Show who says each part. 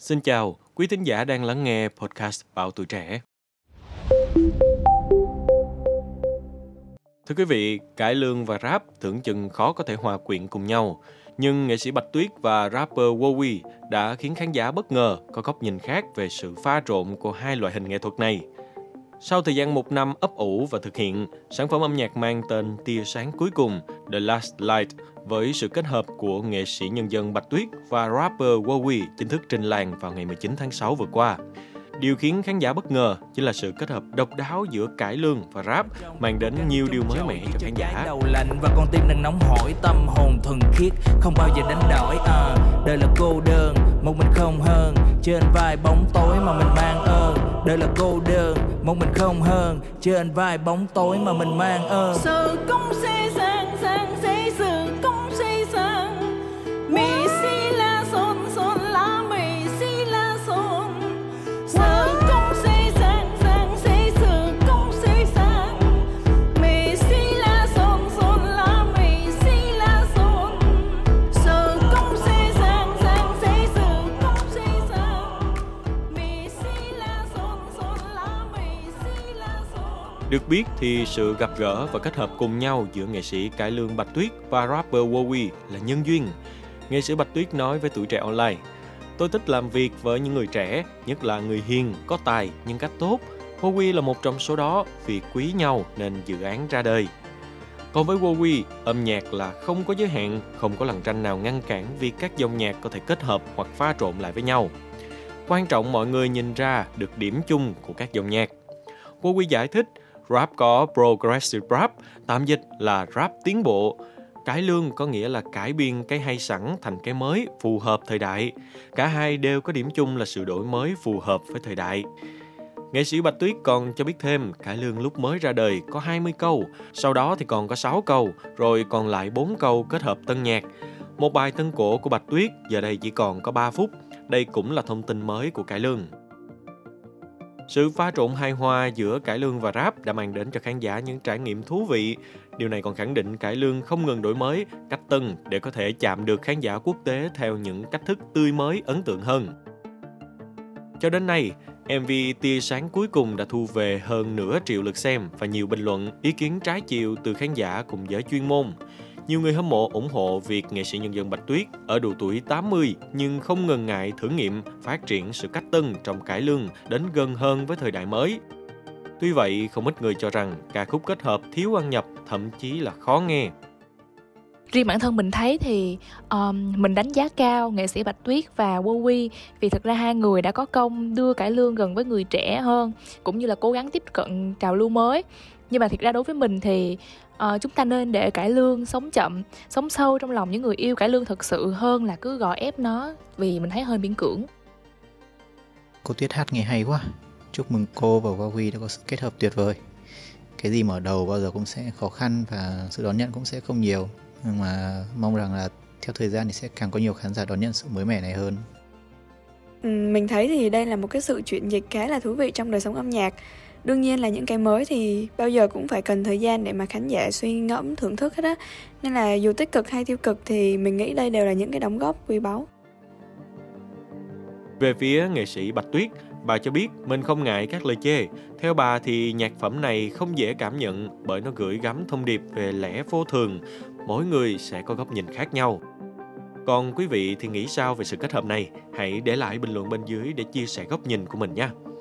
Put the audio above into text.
Speaker 1: Xin chào, quý thính giả đang lắng nghe podcast Bảo Tuổi Trẻ. Thưa quý vị, cải lương và rap tưởng chừng khó có thể hòa quyện cùng nhau. Nhưng nghệ sĩ Bạch Tuyết và rapper Wowy đã khiến khán giả bất ngờ có góc nhìn khác về sự pha trộn của hai loại hình nghệ thuật này. Sau thời gian một năm ấp ủ và thực hiện, sản phẩm âm nhạc mang tên Tia sáng cuối cùng The Last Light với sự kết hợp của nghệ sĩ nhân dân Bạch Tuyết và rapper Wowy chính thức trình làng vào ngày 19 tháng 6 vừa qua. Điều khiến khán giả bất ngờ chính là sự kết hợp độc đáo giữa cải lương và rap mang đến nhiều điều mới mẻ cho khán giả.
Speaker 2: đầu lạnh và con tim đang nóng hổi tâm hồn thuần khiết không bao giờ đánh đổi à, đời là cô đơn một mình không hơn, trên vai bóng tối mà mình mang ơn. Đời là cô đơn, một mình không hơn, trên vai bóng tối mà mình mang ơn.
Speaker 3: Sự cũng sẽ sang sang sẽ
Speaker 1: Được biết thì sự gặp gỡ và kết hợp cùng nhau giữa nghệ sĩ cải lương Bạch Tuyết và rapper Wowy là nhân duyên. Nghệ sĩ Bạch Tuyết nói với tuổi trẻ online, Tôi thích làm việc với những người trẻ, nhất là người hiền, có tài, nhân cách tốt. Wowy là một trong số đó vì quý nhau nên dự án ra đời. Còn với Wowy, âm nhạc là không có giới hạn, không có lằn ranh nào ngăn cản việc các dòng nhạc có thể kết hợp hoặc pha trộn lại với nhau. Quan trọng mọi người nhìn ra được điểm chung của các dòng nhạc. Wowy giải thích, rap có progressive rap, tạm dịch là rap tiến bộ. Cải lương có nghĩa là cải biên cái hay sẵn thành cái mới phù hợp thời đại. Cả hai đều có điểm chung là sự đổi mới phù hợp với thời đại. Nghệ sĩ Bạch Tuyết còn cho biết thêm cải lương lúc mới ra đời có 20 câu, sau đó thì còn có 6 câu, rồi còn lại 4 câu kết hợp tân nhạc. Một bài tân cổ của Bạch Tuyết giờ đây chỉ còn có 3 phút. Đây cũng là thông tin mới của cải lương. Sự pha trộn hài hòa giữa cải lương và rap đã mang đến cho khán giả những trải nghiệm thú vị. Điều này còn khẳng định cải lương không ngừng đổi mới, cách tân để có thể chạm được khán giả quốc tế theo những cách thức tươi mới, ấn tượng hơn. Cho đến nay, MV Tia sáng cuối cùng đã thu về hơn nửa triệu lượt xem và nhiều bình luận, ý kiến trái chiều từ khán giả cùng giới chuyên môn. Nhiều người hâm mộ ủng hộ việc nghệ sĩ nhân dân Bạch Tuyết ở độ tuổi 80 nhưng không ngần ngại thử nghiệm phát triển sự cách tân trong cải lương đến gần hơn với thời đại mới. Tuy vậy, không ít người cho rằng ca khúc kết hợp thiếu ăn nhập, thậm chí là khó nghe.
Speaker 4: riêng bản thân mình thấy thì um, mình đánh giá cao nghệ sĩ Bạch Tuyết và Wowy vì thực ra hai người đã có công đưa cải lương gần với người trẻ hơn cũng như là cố gắng tiếp cận trào lưu mới nhưng mà thực ra đối với mình thì uh, chúng ta nên để cải lương sống chậm sống sâu trong lòng những người yêu cải lương thật sự hơn là cứ gò ép nó vì mình thấy hơi miễn cưỡng
Speaker 5: Cô Tuyết hát nghe hay quá. Chúc mừng cô và Huawei đã có sự kết hợp tuyệt vời. Cái gì mở đầu bao giờ cũng sẽ khó khăn và sự đón nhận cũng sẽ không nhiều. Nhưng mà mong rằng là theo thời gian thì sẽ càng có nhiều khán giả đón nhận sự mới mẻ này hơn.
Speaker 6: Ừ, Mình thấy thì đây là một cái sự chuyển dịch khá là thú vị trong đời sống âm nhạc. Đương nhiên là những cái mới thì bao giờ cũng phải cần thời gian để mà khán giả suy ngẫm, thưởng thức hết á. Nên là dù tích cực hay tiêu cực thì mình nghĩ đây đều là những cái đóng góp quý báu.
Speaker 1: Về phía nghệ sĩ Bạch Tuyết, bà cho biết mình không ngại các lời chê. Theo bà thì nhạc phẩm này không dễ cảm nhận bởi nó gửi gắm thông điệp về lẽ vô thường. Mỗi người sẽ có góc nhìn khác nhau. Còn quý vị thì nghĩ sao về sự kết hợp này? Hãy để lại bình luận bên dưới để chia sẻ góc nhìn của mình nha.